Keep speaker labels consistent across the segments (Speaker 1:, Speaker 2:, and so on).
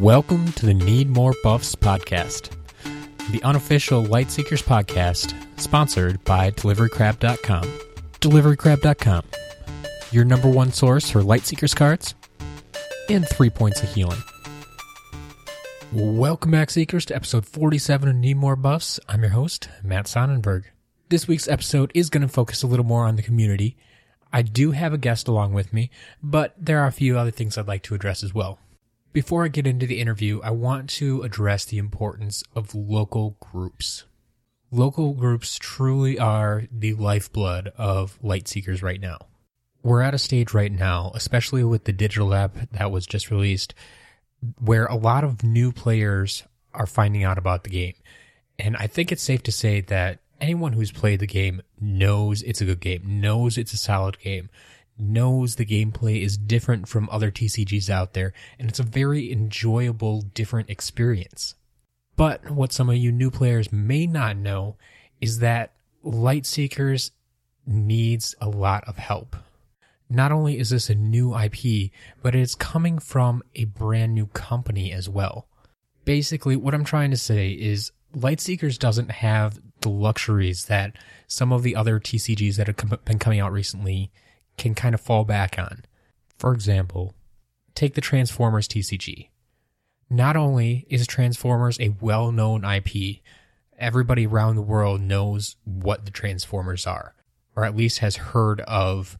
Speaker 1: Welcome to the Need More Buffs podcast, the unofficial Lightseekers podcast, sponsored by DeliveryCrab.com. DeliveryCrab.com, your number one source for Lightseekers cards and three points of healing. Welcome back, Seekers, to episode 47 of Need More Buffs. I'm your host, Matt Sonnenberg. This week's episode is going to focus a little more on the community. I do have a guest along with me, but there are a few other things I'd like to address as well. Before I get into the interview, I want to address the importance of local groups. Local groups truly are the lifeblood of light seekers right now. We're at a stage right now, especially with the digital app that was just released, where a lot of new players are finding out about the game. And I think it's safe to say that anyone who's played the game knows it's a good game, knows it's a solid game, knows the gameplay is different from other TCGs out there, and it's a very enjoyable, different experience. But what some of you new players may not know is that Lightseekers needs a lot of help. Not only is this a new IP, but it's coming from a brand new company as well. Basically, what I'm trying to say is Lightseekers doesn't have the luxuries that some of the other TCGs that have been coming out recently can kind of fall back on. For example, take the Transformers TCG. Not only is Transformers a well known IP, everybody around the world knows what the Transformers are, or at least has heard of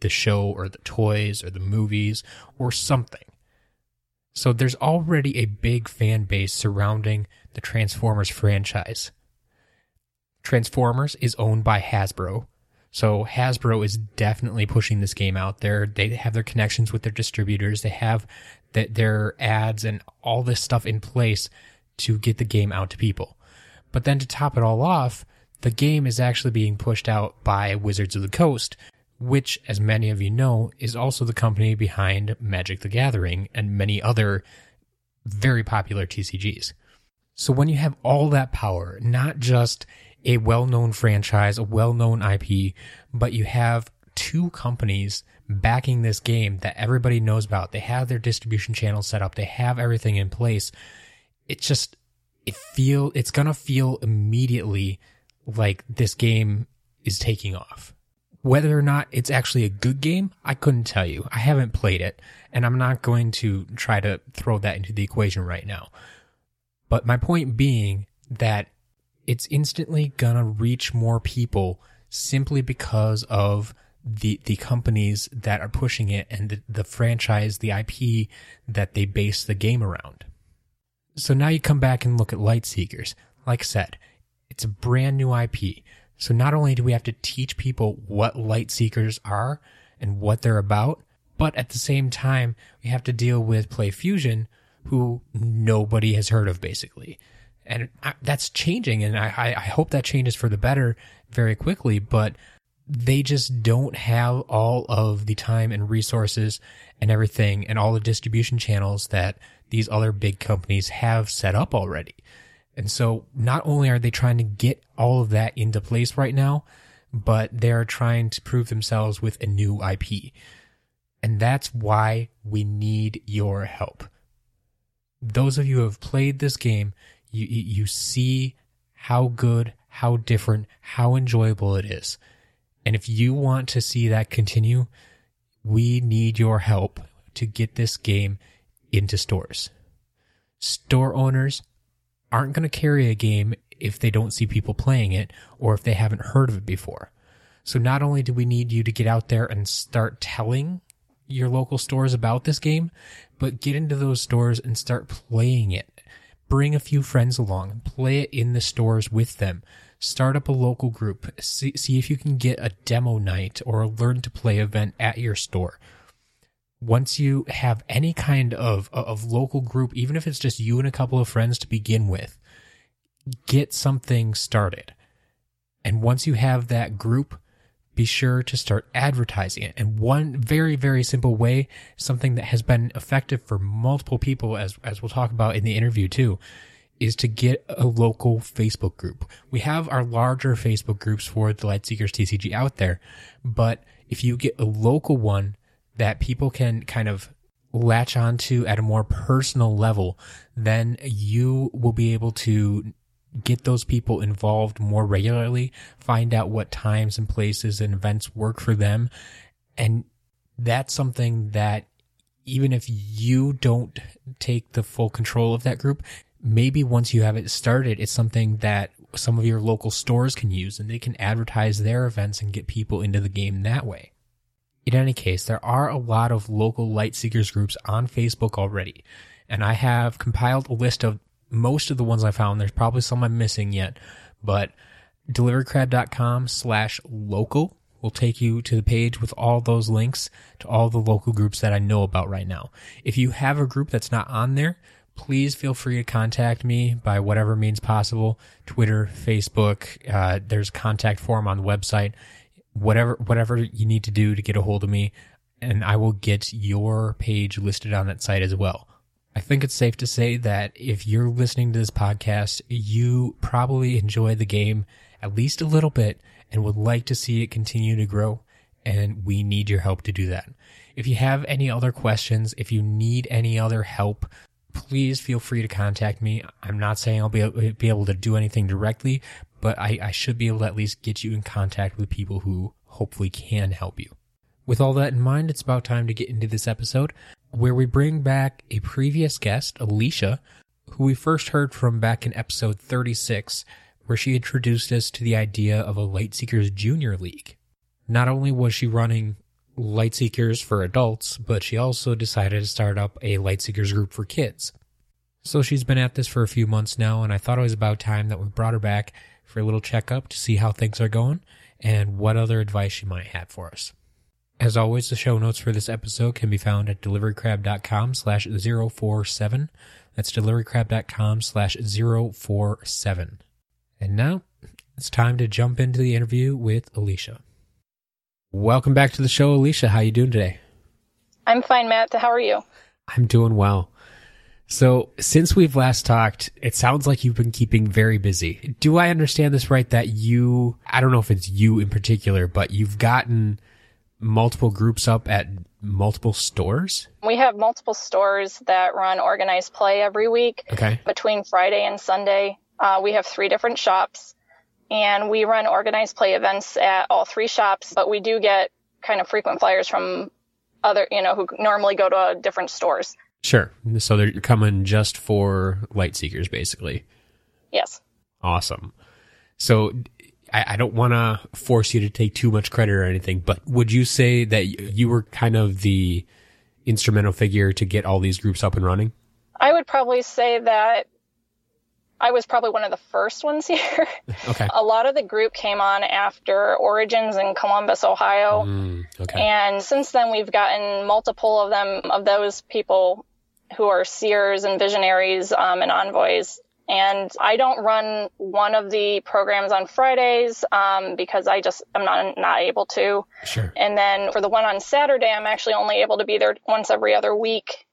Speaker 1: the show or the toys or the movies or something. So there's already a big fan base surrounding the Transformers franchise. Transformers is owned by Hasbro, so Hasbro is definitely pushing this game out there. They have their connections with their distributors. They have the, their ads and all this stuff in place to get the game out to people. But then to top it all off, the game is actually being pushed out by Wizards of the Coast, which, as many of you know, is also the company behind Magic the Gathering and many other very popular TCGs. So when you have all that power, not just a well-known franchise, a well-known IP, but you have two companies backing this game that everybody knows about. They have their distribution channels set up. They have everything in place. It just it feel it's to feel immediately like this game is taking off. Whether or not it's actually a good game, I couldn't tell you. I haven't played it, and I'm not going to try to throw that into the equation right now. But my point being that it's instantly gonna reach more people simply because of the the companies that are pushing it and the, the franchise, the IP that they base the game around. So now you come back and look at Lightseekers. Like I said, it's a brand new IP. So not only do we have to teach people what Lightseekers are and what they're about, but at the same time, we have to deal with PlayFusion, who nobody has heard of basically and I, that's changing and I, I hope that changes for the better very quickly but they just don't have all of the time and resources and everything and all the distribution channels that these other big companies have set up already. And so not only are they trying to get all of that into place right now but they're trying to prove themselves with a new ip and that's why we need your help. Those of you who have played this game you you see how good, how different, how enjoyable it is. And if you want to see that continue, we need your help to get this game into stores. Store owners aren't going to carry a game if they don't see people playing it or if they haven't heard of it before. So not only do we need you to get out there and start telling your local stores about this game, but get into those stores and start playing it bring a few friends along, play it in the stores with them. Start up a local group. See, see if you can get a demo night or a learn to play event at your store. Once you have any kind of, of local group, even if it's just you and a couple of friends to begin with, get something started. And once you have that group, be sure to start advertising it. And one very, very simple way, something that has been effective for multiple people, as, as we'll talk about in the interview too, is to get a local Facebook group. We have our larger Facebook groups for the Lightseekers TCG out there, but if you get a local one that people can kind of latch onto at a more personal level, then you will be able to get those people involved more regularly, find out what times and places and events work for them. And that's something that even if you don't take the full control of that group, maybe once you have it started, it's something that some of your local stores can use and they can advertise their events and get people into the game that way. In any case, there are a lot of local light seekers groups on Facebook already, and I have compiled a list of most of the ones I found. There's probably some I'm missing yet, but deliverycrab.com slash local will take you to the page with all those links to all the local groups that I know about right now. If you have a group that's not on there, please feel free to contact me by whatever means possible. Twitter, Facebook, uh, there's contact form on the website. Whatever, whatever you need to do to get a hold of me, and I will get your page listed on that site as well. I think it's safe to say that if you're listening to this podcast, you probably enjoy the game at least a little bit and would like to see it continue to grow. And we need your help to do that. If you have any other questions, if you need any other help, please feel free to contact me. I'm not saying I'll be able, be able to do anything directly, but I, I should be able to at least get you in contact with people who hopefully can help you. With all that in mind, it's about time to get into this episode where we bring back a previous guest, Elisha, who we first heard from back in episode 36 where she introduced us to the idea of a Lightseekers Junior League. Not only was she running Lightseekers for adults, but she also decided to start up a Lightseekers group for kids. So she's been at this for a few months now, and I thought it was about time that we brought her back for a little checkup to see how things are going and what other advice she might have for us. As always, the show notes for this episode can be found at deliverycrab.com slash 047. That's deliverycrab.com slash 047. And now it's time to jump into the interview with Elisha. Welcome back to the show, Elisha. How you doing today?
Speaker 2: I'm fine, Matt. How are you?
Speaker 1: I'm doing well. So, since we've last talked, it sounds like you've been keeping very busy. Do I understand this right that you, I don't know if it's you in particular, but you've gotten multiple groups up at multiple stores?
Speaker 2: We have multiple stores that run organized play every week.
Speaker 1: Okay.
Speaker 2: Between Friday and Sunday. Uh, we have three different shops and we run organized play events at all three shops, but we do get kind of frequent flyers from other, you know, who normally go to uh, different stores.
Speaker 1: Sure. So they're coming just for light seekers, basically.
Speaker 2: Yes.
Speaker 1: Awesome. So I, I don't want to force you to take too much credit or anything, but would you say that you were kind of the instrumental figure to get all these groups up and running?
Speaker 2: I would probably say that I was probably one of the first ones here.
Speaker 1: Okay.
Speaker 2: a lot of the group came on after Origins in Columbus, Ohio.
Speaker 1: Mm, okay.
Speaker 2: And since then, we've gotten multiple of them, of those people who are seers and visionaries um, and envoys. And I don't run one of the programs on Fridays um, because I just am not not able to.
Speaker 1: Sure.
Speaker 2: And then for the one on Saturday, I'm actually only able to be there once every other week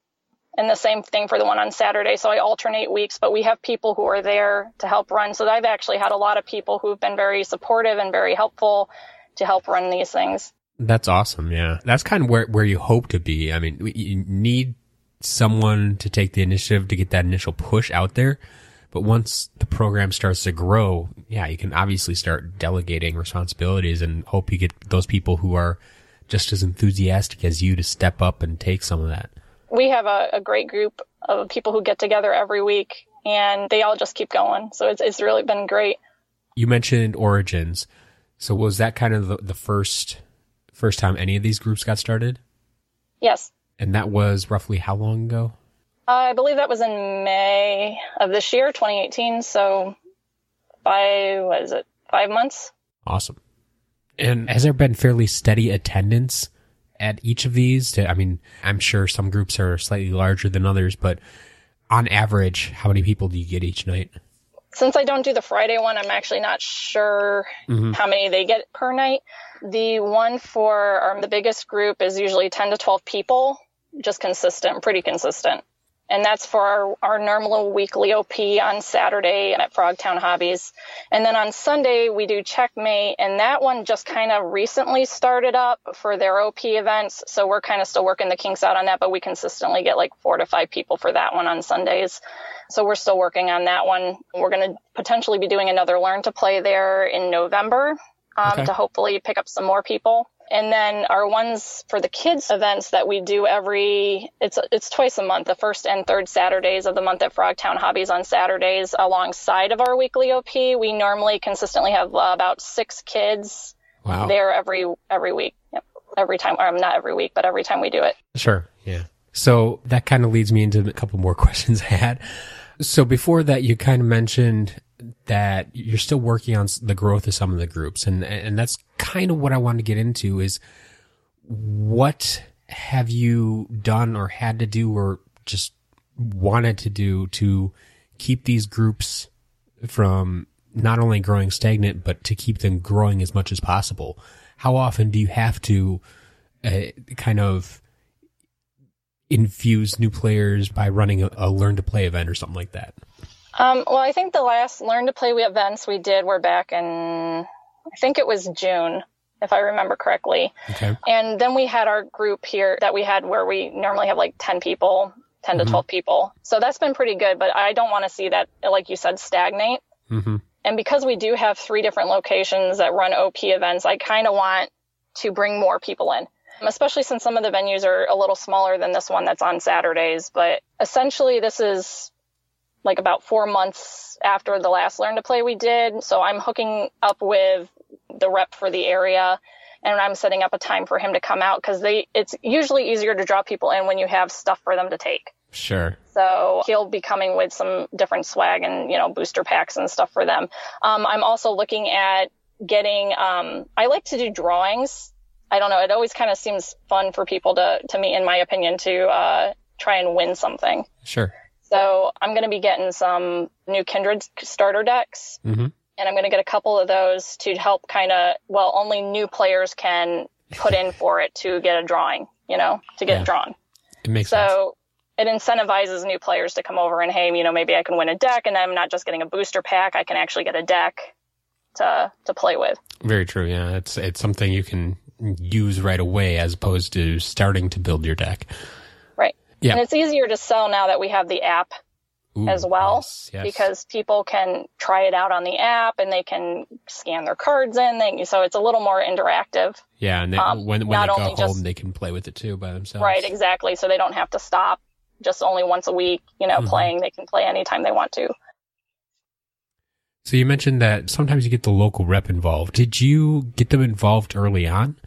Speaker 2: and the same thing for the one on Saturday. So I alternate weeks, but we have people who are there to help run. So I've actually had a lot of people who've been very supportive and very helpful to help run these things.
Speaker 1: That's awesome. Yeah. That's kind of where, where you hope to be. I mean, you need someone to take the initiative to get that initial push out there. But once the program starts to grow, yeah, you can obviously start delegating responsibilities and hope you get those people who are just as enthusiastic as you to step up and take some of that
Speaker 2: we have a, a, great group of people who get together every week and they all just keep going. So it's, it's really been great.
Speaker 1: You mentioned Origins. So was that kind of the, the first, first time any of these groups got started?
Speaker 2: Yes.
Speaker 1: And that was roughly how long ago?
Speaker 2: I believe that was in May of this year, 2018. So five, what is it, five months?
Speaker 1: Awesome. And has there been fairly steady attendance at each of these? To, I mean, I'm sure some groups are slightly larger than others, but on average, how many people do you get each night?
Speaker 2: Since I don't do the Friday one, I'm actually not sure mm-hmm. how many they get per night. The one for um, the biggest group is usually 10 to 12 people, just consistent, pretty consistent. And that's for our, our normal weekly OP on Saturday at Frogtown Hobbies. And then on Sunday, we do Checkmate, and that one just kind of recently started up for their OP events. So we're kind of still working the kinks out on that, but we consistently get like four to five people for that one on Sundays. So we're still working on that one. We're going to potentially be doing another Learn to Play there in November um, okay. to hopefully pick up some more people. And then our ones for the kids events that we do every it's it's twice a month, the first and third Saturdays of the month at Frogtown Hobbies on Saturdays alongside of our weekly OP. We normally consistently have uh, about 6 kids wow. there every every week. Yep. Every time or not every week, but every time we do it.
Speaker 1: Sure. Yeah. So that kind of leads me into a couple more questions I had. So before that, you kind of mentioned that you're still working on the growth of some of the groups, and and that's kind of what I want to get into is what have you done or had to do or just wanted to do to keep these groups from not only growing stagnant but to keep them growing as much as possible. How often do you have to uh, kind of infuse new players by running a, a learn to play event or something like that?
Speaker 2: Um, well, I think the last learn to play events we did were back in, I think it was June, if I remember correctly. Okay. And then we had our group here that we had where we normally have like 10 people, 10 mm-hmm. to 12 people. So that's been pretty good, but I don't want to see that, like you said, stagnate. Mm-hmm. And because we do have three different locations that run OP events, I kind of want to bring more people in especially since some of the venues are a little smaller than this one that's on Saturdays. But essentially, this is like about four months after the last Learn to Play we did. So I'm hooking up with the rep for the area and I'm setting up a time for him to come out because they it's usually easier to draw people in when you have stuff for them to take.
Speaker 1: Sure.
Speaker 2: So he'll be coming with some different swag and you know booster packs and stuff for them. Um, I'm also looking at getting. Um, I like to do drawings I don't know. It always kind of seems fun for people to, to me, in my opinion, to uh, try and win something.
Speaker 1: Sure.
Speaker 2: So I'm going to be getting some new Kindred starter decks, mm-hmm. and I'm going to get a couple of those to help kind of, well, only new players can put in for it to get a drawing, you know, to get yeah. drawn.
Speaker 1: It makes
Speaker 2: so sense. it incentivizes new players to come over and, hey, you know, maybe I can win a deck, and I'm not just getting a booster pack. I can actually get a deck to to play with.
Speaker 1: Very true. Yeah, it's it's something you can use right away as opposed to starting to build your deck.
Speaker 2: Yeah. And it's easier to sell now that we have the app Ooh, as well yes, yes. because people can try it out on the app and they can scan their cards in. They, so it's a little more interactive.
Speaker 1: Yeah, and they, um, when when they go home, just, they can play with it too by themselves.
Speaker 2: Right, exactly. So they don't have to stop just only once a week. You know, mm-hmm. playing. They can play anytime they want to.
Speaker 1: So you mentioned that sometimes you get the local rep involved. Did you get them involved early on?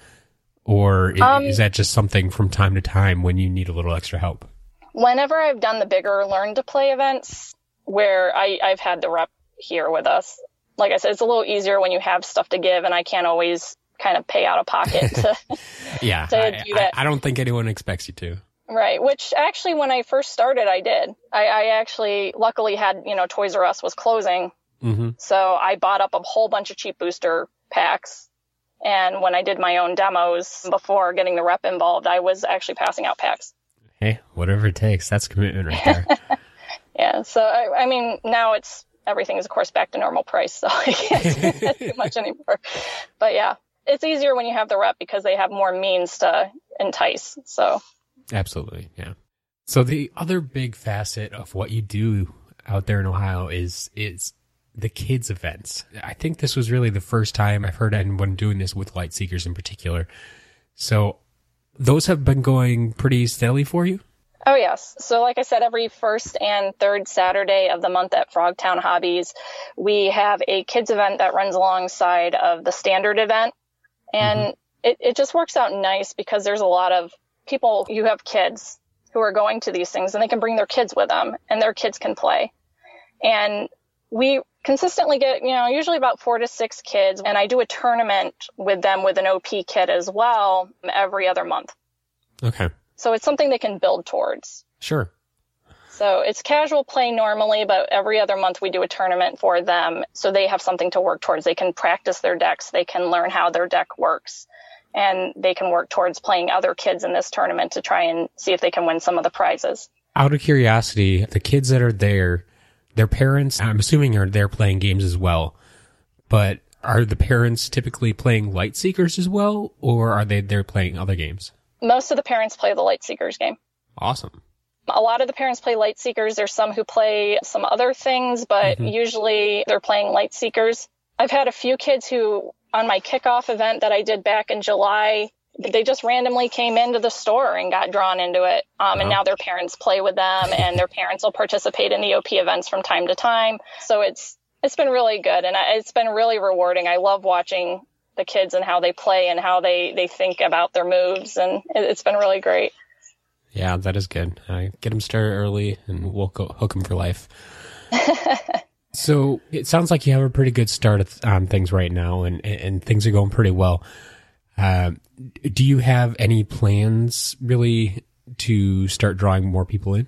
Speaker 1: Or um, is that just something from time to time when you need a little extra help?
Speaker 2: Whenever I've done the bigger learn to play events where I, I've had the rep here with us, like I said, it's a little easier when you have stuff to give and I can't always kind of pay out of pocket to,
Speaker 1: yeah, to I, do that. I, I don't think anyone expects you to.
Speaker 2: Right. Which actually, when I first started, I did. I, I actually, luckily, had you know Toys R Us was closing, Mm-hmm. So I bought up a whole bunch of cheap booster packs. And when I did my own demos before getting the rep involved, I was actually passing out packs.
Speaker 1: Hey, whatever it takes. That's commitment right there.
Speaker 2: yeah. So, I, I, mean, now it's everything is, of course, back to normal price. So I can't do that too much anymore. But yeah, it's easier when you have the rep because they have more means to entice. So,
Speaker 1: absolutely. Yeah. So, the other big facet of what you do out there in Ohio is, is the kids events. I think this was really the first time I've heard anyone doing this with light seekers in particular. So those have been going pretty steadily for you?
Speaker 2: Oh, yes. So, like I said, every first and third Saturday of the month at Frogtown Hobbies, we have a kids event that runs alongside of the standard event. And mm-hmm. it, it just works out nice because there's a lot of people, you have kids who are going to these things and they can bring their kids with them and their kids can play. And we consistently get, you know, usually about four to six kids. And I do a tournament with them with an OP kit as well every other month.
Speaker 1: Okay.
Speaker 2: So it's something they can build towards.
Speaker 1: Sure.
Speaker 2: So it's casual play normally, but every other month we do a tournament for them so they have something to work towards. They can practice their decks, they can learn how their deck works, and they can work towards playing other kids in this tournament to try and see if they can win some of the prizes.
Speaker 1: Out of curiosity, the kids that are there, their parents, I'm assuming are there playing games as well, but are the parents typically playing Light Seekers as well, or are they there playing other games?
Speaker 2: Most of the parents play the Light Seekers game.
Speaker 1: Awesome.
Speaker 2: A lot of the parents play Light Seekers. There's some who play some other things, but mm-hmm. usually they're playing Light Seekers. I've had a few kids who, on my kickoff event that I did back in July, they just randomly came into the store and got drawn into it. Um, and now their parents play with them and their parents will participate in the OP events from time to time. So it's, it's been really good and it's been really rewarding. I love watching the kids and how they play and how they, they think about their moves. And it, has been really great.
Speaker 1: Yeah, that is good. Uh, get them started early and we'll go hook them for life. so it sounds like you have a pretty good start on things right now and, and things are going pretty well. Uh, do you have any plans really to start drawing more people in?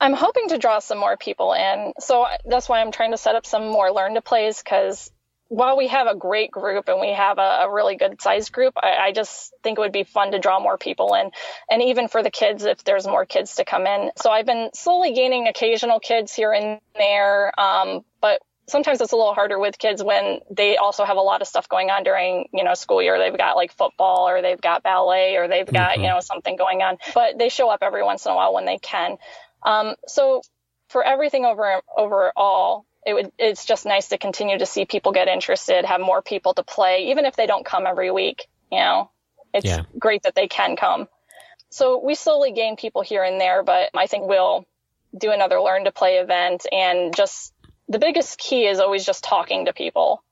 Speaker 2: I'm hoping to draw some more people in. So that's why I'm trying to set up some more learn to plays because while we have a great group and we have a, a really good sized group, I, I, just think it would be fun to draw more people in. And even for the kids, if there's more kids to come in. So I've been slowly gaining occasional kids here and there. Um, sometimes it's a little harder with kids when they also have a lot of stuff going on during, you know, school year. They've got like football or they've got ballet or they've got, mm-hmm. you know, something going on, but they show up every once in a while when they can. Um, so for everything over overall, it would, it's just nice to continue to see people get interested, have more people to play, even if they don't come every week, you know, it's yeah. great that they can come. So we slowly gain people here and there, but I think we'll do another learn to play event and just the biggest key is always just talking to people.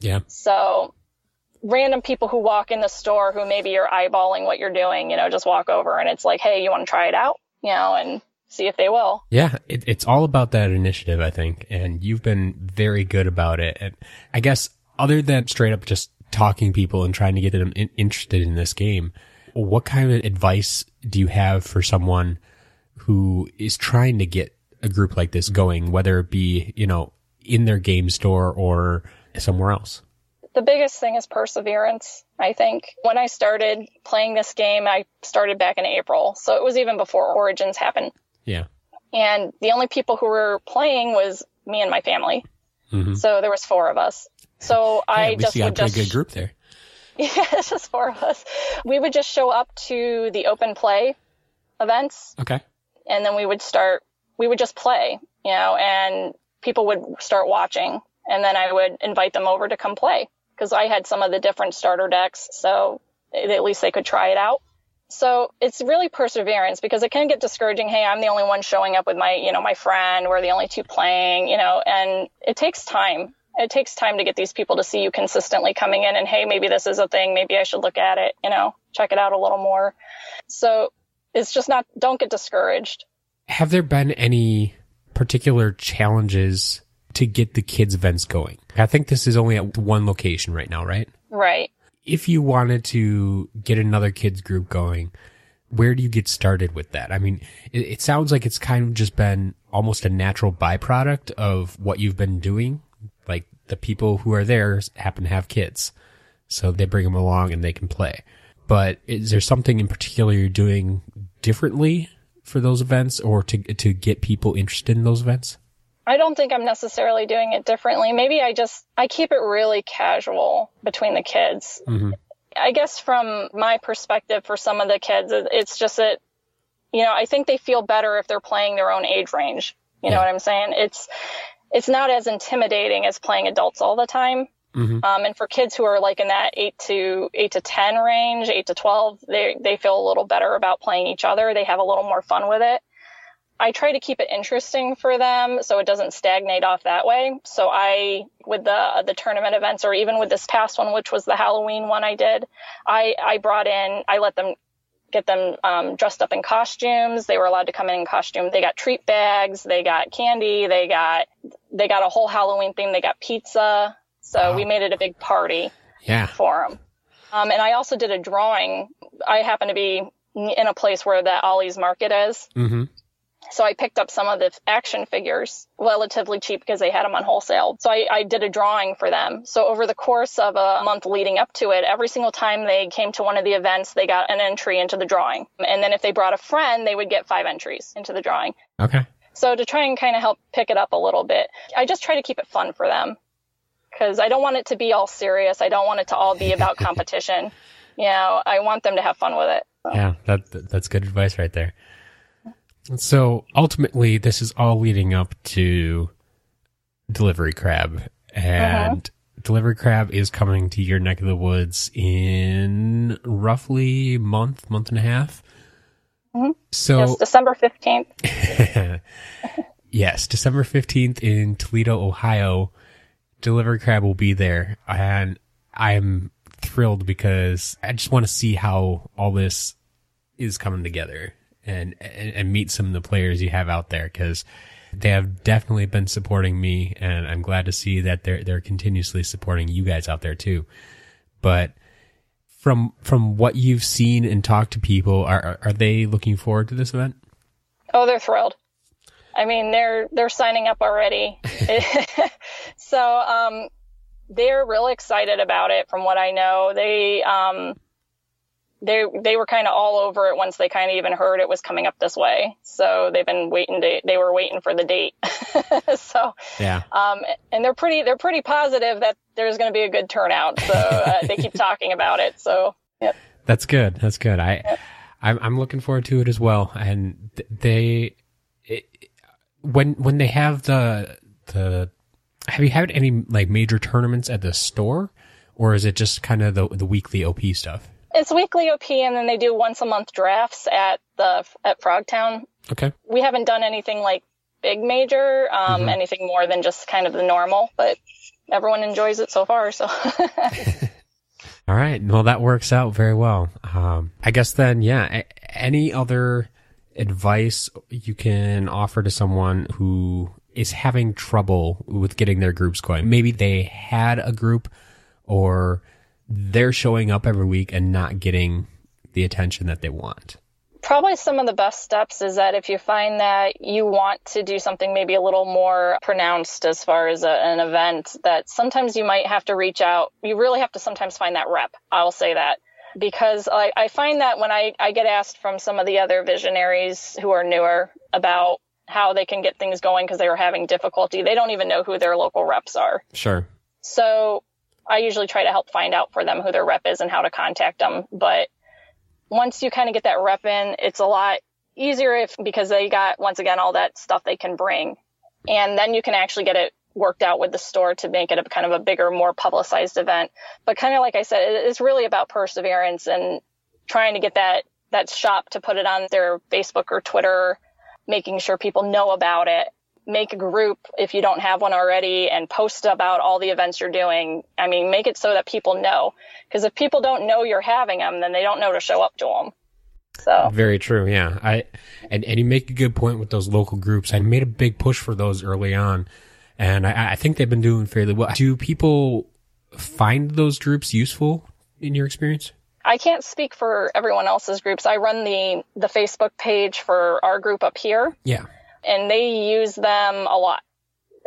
Speaker 1: Yeah.
Speaker 2: So random people who walk in the store who maybe you're eyeballing what you're doing, you know, just walk over and it's like, hey, you want to try it out? You know, and see if they will.
Speaker 1: Yeah, it, it's all about that initiative, I think, and you've been very good about it. And I guess other than straight up just talking people and trying to get them in, interested in this game, what kind of advice do you have for someone who is trying to get a group like this going, whether it be, you know, in their game store or somewhere else?
Speaker 2: The biggest thing is perseverance, I think. When I started playing this game, I started back in April. So it was even before Origins happened.
Speaker 1: Yeah.
Speaker 2: And the only people who were playing was me and my family. Mm-hmm. So there was four of us. So yeah, I just
Speaker 1: you
Speaker 2: got
Speaker 1: a pretty good group there.
Speaker 2: Yeah, it's just four of us. We would just show up to the open play events.
Speaker 1: Okay.
Speaker 2: And then we would start we would just play, you know, and people would start watching and then I would invite them over to come play because I had some of the different starter decks. So at least they could try it out. So it's really perseverance because it can get discouraging. Hey, I'm the only one showing up with my, you know, my friend. We're the only two playing, you know, and it takes time. It takes time to get these people to see you consistently coming in and, hey, maybe this is a thing. Maybe I should look at it, you know, check it out a little more. So it's just not, don't get discouraged
Speaker 1: have there been any particular challenges to get the kids events going? I think this is only at one location right now, right?
Speaker 2: Right.
Speaker 1: If you wanted to get another kids group going, where do you get started with that? I mean, it, it sounds like it's kind of just been almost a natural byproduct of what you've been doing. Like the people who are there happen to have kids. So they bring them along and they can play. But is there something in particular you're doing differently for those events or to to get people interested in those events?
Speaker 2: I don't think I'm necessarily doing it differently. Maybe I just I keep it really casual between the kids. Mm-hmm. I guess from my perspective for some of the kids it's just that you know, I think they feel better if they're playing their own age range. You yeah. know what I'm saying? It's it's not as intimidating as playing adults all the time. Mm-hmm. Um, and for kids who are like in that eight to eight to ten range, eight to twelve, they they feel a little better about playing each other. They have a little more fun with it. I try to keep it interesting for them so it doesn't stagnate off that way. So I, with the the tournament events, or even with this past one, which was the Halloween one I did, I I brought in, I let them get them um, dressed up in costumes. They were allowed to come in in costume. They got treat bags, they got candy, they got they got a whole Halloween theme. They got pizza. So wow. we made it a big party
Speaker 1: yeah.
Speaker 2: for them. Um, and I also did a drawing. I happen to be in a place where the Ollie's Market is. Mm-hmm. So I picked up some of the action figures relatively cheap because they had them on wholesale. So I, I, did a drawing for them. So over the course of a month leading up to it, every single time they came to one of the events, they got an entry into the drawing. And then if they brought a friend, they would get five entries into the drawing.
Speaker 1: Okay.
Speaker 2: So to try and kind of help pick it up a little bit, I just try to keep it fun for them because I don't want it to be all serious. I don't want it to all be about competition. you know, I want them to have fun with it.
Speaker 1: So. Yeah, that that's good advice right there. So ultimately, this is all leading up to Delivery Crab, and uh-huh. Delivery Crab is coming to your neck of the woods in roughly month, month and a half.
Speaker 2: Mm-hmm. So yes, December fifteenth.
Speaker 1: yes, December fifteenth in Toledo, Ohio. Delivery Crab will be there, and I'm thrilled because I just want to see how all this is coming together and, and, and meet some of the players you have out there because they have definitely been supporting me and I'm glad to see that they're they're continuously supporting you guys out there too. But from from what you've seen and talked to people, are are they looking forward to this event?
Speaker 2: Oh, they're thrilled. I mean, they're they're signing up already. so um, they're really excited about it. From what I know, they um, they they were kind of all over it once they kind of even heard it was coming up this way. So they've been waiting to they were waiting for the date. so
Speaker 1: yeah,
Speaker 2: um, and they're pretty they're pretty positive that there's going to be a good turnout. So uh, they keep talking about it. So yep.
Speaker 1: that's good. That's good. I yep. I'm I'm looking forward to it as well. And they when when they have the the have you had any like major tournaments at the store, or is it just kind of the the weekly OP stuff?
Speaker 2: It's weekly OP, and then they do once a month drafts at the at Frogtown.
Speaker 1: Okay.
Speaker 2: We haven't done anything like big major, um, mm-hmm. anything more than just kind of the normal, but everyone enjoys it so far. So.
Speaker 1: All right. Well, that works out very well. Um, I guess then, yeah. Any other advice you can offer to someone who is having trouble with getting their groups going? Maybe they had a group or they're showing up every week and not getting the attention that they want?
Speaker 2: Probably some of the best steps is that if you find that you want to do something maybe a little more pronounced as far as a, an event, that sometimes you might have to reach out. You really have to sometimes find that rep. I'll say that because I, I find that when I, I get asked from some of the other visionaries who are newer about how they can get things going because they are having difficulty, they don't even know who their local reps are.
Speaker 1: Sure.
Speaker 2: So I usually try to help find out for them who their rep is and how to contact them. But once you kind of get that rep in, it's a lot easier if because they got once again all that stuff they can bring, and then you can actually get it worked out with the store to make it a kind of a bigger, more publicized event. But kind of like I said, it's really about perseverance and trying to get that that shop to put it on their Facebook or Twitter, making sure people know about it make a group if you don't have one already and post about all the events you're doing. I mean, make it so that people know. Because if people don't know you're having them, then they don't know to show up to them. So
Speaker 1: very true. Yeah, I and and you make a good point with those local groups. I made a big push for those early on, and I, I think they've been doing fairly well. Do people find those groups useful in your experience?
Speaker 2: I can't speak for everyone else's groups. I run the the Facebook page for our group up here.
Speaker 1: Yeah
Speaker 2: and they use them a lot.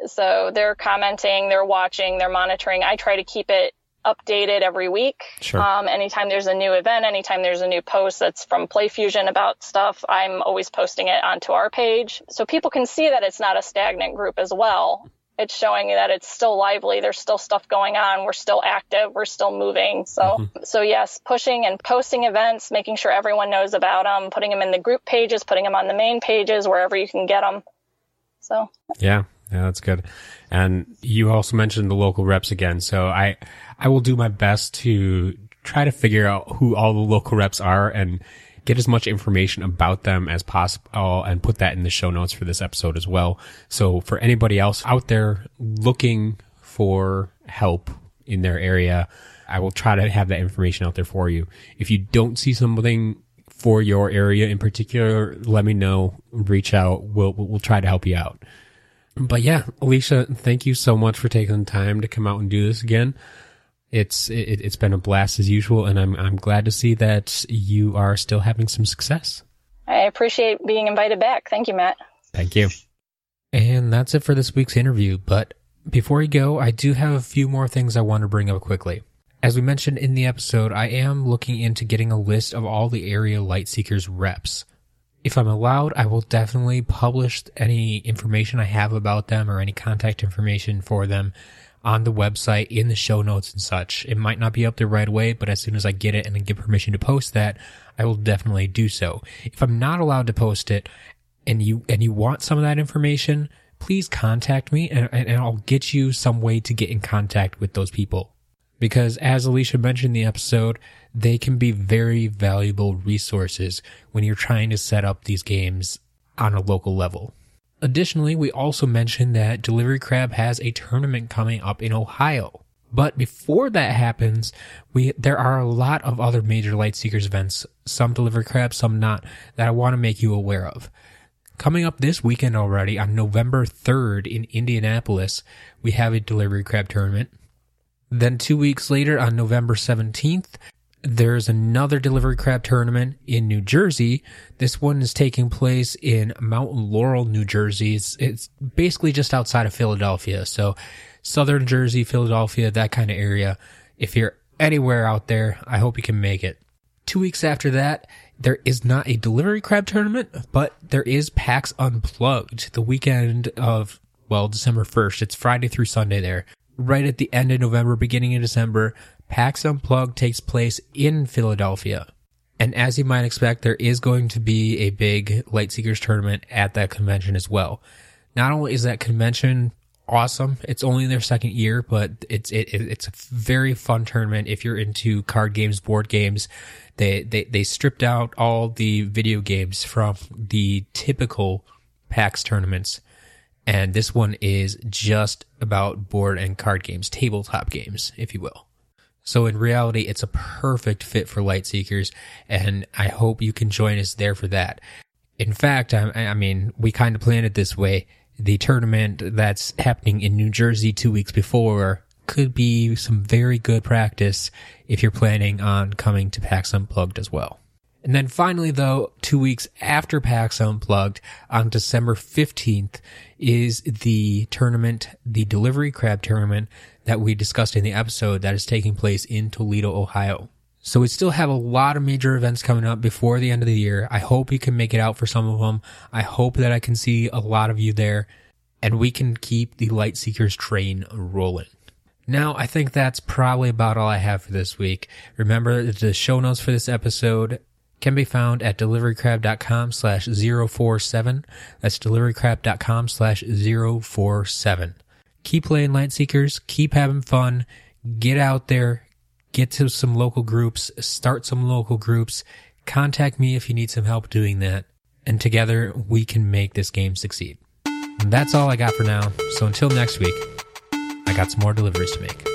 Speaker 2: So they're commenting, they're watching, they're monitoring. I try to keep it updated every week.
Speaker 1: Sure.
Speaker 2: Um, anytime there's a new event, anytime there's a new post that's from PlayFusion about stuff, I'm always posting it onto our page. So people can see that it's not a stagnant group as well it's showing that it's still lively. There's still stuff going on. We're still active. We're still moving. So, mm-hmm. so yes, pushing and posting events, making sure everyone knows about them, putting them in the group pages, putting them on the main pages, wherever you can get them. So,
Speaker 1: yeah, yeah, that's good. And you also mentioned the local reps again. So I, I will do my best to try to figure out who all the local reps are and get as much information about them as possible and put that in the show notes for this episode as well. So for anybody else out there looking for help in their area, I will try to have that information out there for you. If you don't see something for your area in particular, let me know, reach out. We'll, we'll try to help you out. But yeah, Elisha, thank you so much for taking the time to come out and do this again it's it, has been a blast as usual, and I'm I'm glad to see that you are still having some success.
Speaker 2: I appreciate being invited back. Thank you, Matt.
Speaker 1: Thank you. And that's it for this week's interview. But before we go, I do have a few more things I want to bring up quickly. As we mentioned in the episode, I am looking into getting a list of all the area Lightseekers reps. If I'm allowed, I will definitely publish any information I have about them or any contact information for them on the website in the show notes and such. It might not be up there right away, but as soon as I get it and I get permission to post that, I will definitely do so. If I'm not allowed to post it and you, and you want some of that information, please contact me and, and I'll get you some way to get in contact with those people. Because as Elisha mentioned in the episode, they can be very valuable resources when you're trying to set up these games on a local level. Additionally, we also mentioned that Delivery Crab has a tournament coming up in Ohio. But before that happens, we there are a lot of other major Lightseekers events, some Delivery Crab, some not, that I want to make you aware of. Coming up this weekend already on November 3rd in Indianapolis, we have a Delivery Crab tournament. Then two weeks later on November 17th, there's another delivery crab tournament in New Jersey. This one is taking place in Mount Laurel, New Jersey. It's, it's basically just outside of Philadelphia. So southern Jersey, Philadelphia, that kind of area. If you're anywhere out there, I hope you can make it. Two weeks after that, there is not a delivery crab tournament, but there is PAX Unplugged the weekend of, well, December 1st. It's Friday through Sunday there. Right at the end of November, beginning of December, PAX Unplugged takes place in Philadelphia. And as you might expect, there is going to be a big Lightseekers tournament at that convention as well. Not only is that convention awesome, it's only their second year, but it's it, it's a very fun tournament if you're into card games, board games. They they they stripped out all the video games from the typical PAX tournaments, and this one is just about board and card games, tabletop games, if you will. So in reality, it's a perfect fit for light seekers, and I hope you can join us there for that. In fact, I, I mean, we kind of planned it this way. The tournament that's happening in New Jersey two weeks before could be some very good practice if you're planning on coming to PAX Unplugged as well. And then finally, though, two weeks after PAX Unplugged, on December 15th, is the tournament, the Delivery Crab Tournament that we discussed in the episode that is taking place in Toledo, Ohio. So we still have a lot of major events coming up before the end of the year. I hope you can make it out for some of them. I hope that I can see a lot of you there and we can keep the Light Seekers train rolling. Now, I think that's probably about all I have for this week. Remember, the show notes for this episode can be found at deliverycrab.com slash 047. That's deliverycrab.com slash 047 keep playing Light Seekers, keep having fun, get out there, get to some local groups, start some local groups, contact me if you need some help doing that, and together we can make this game succeed. And that's all I got for now, so until next week, I got some more deliveries to make.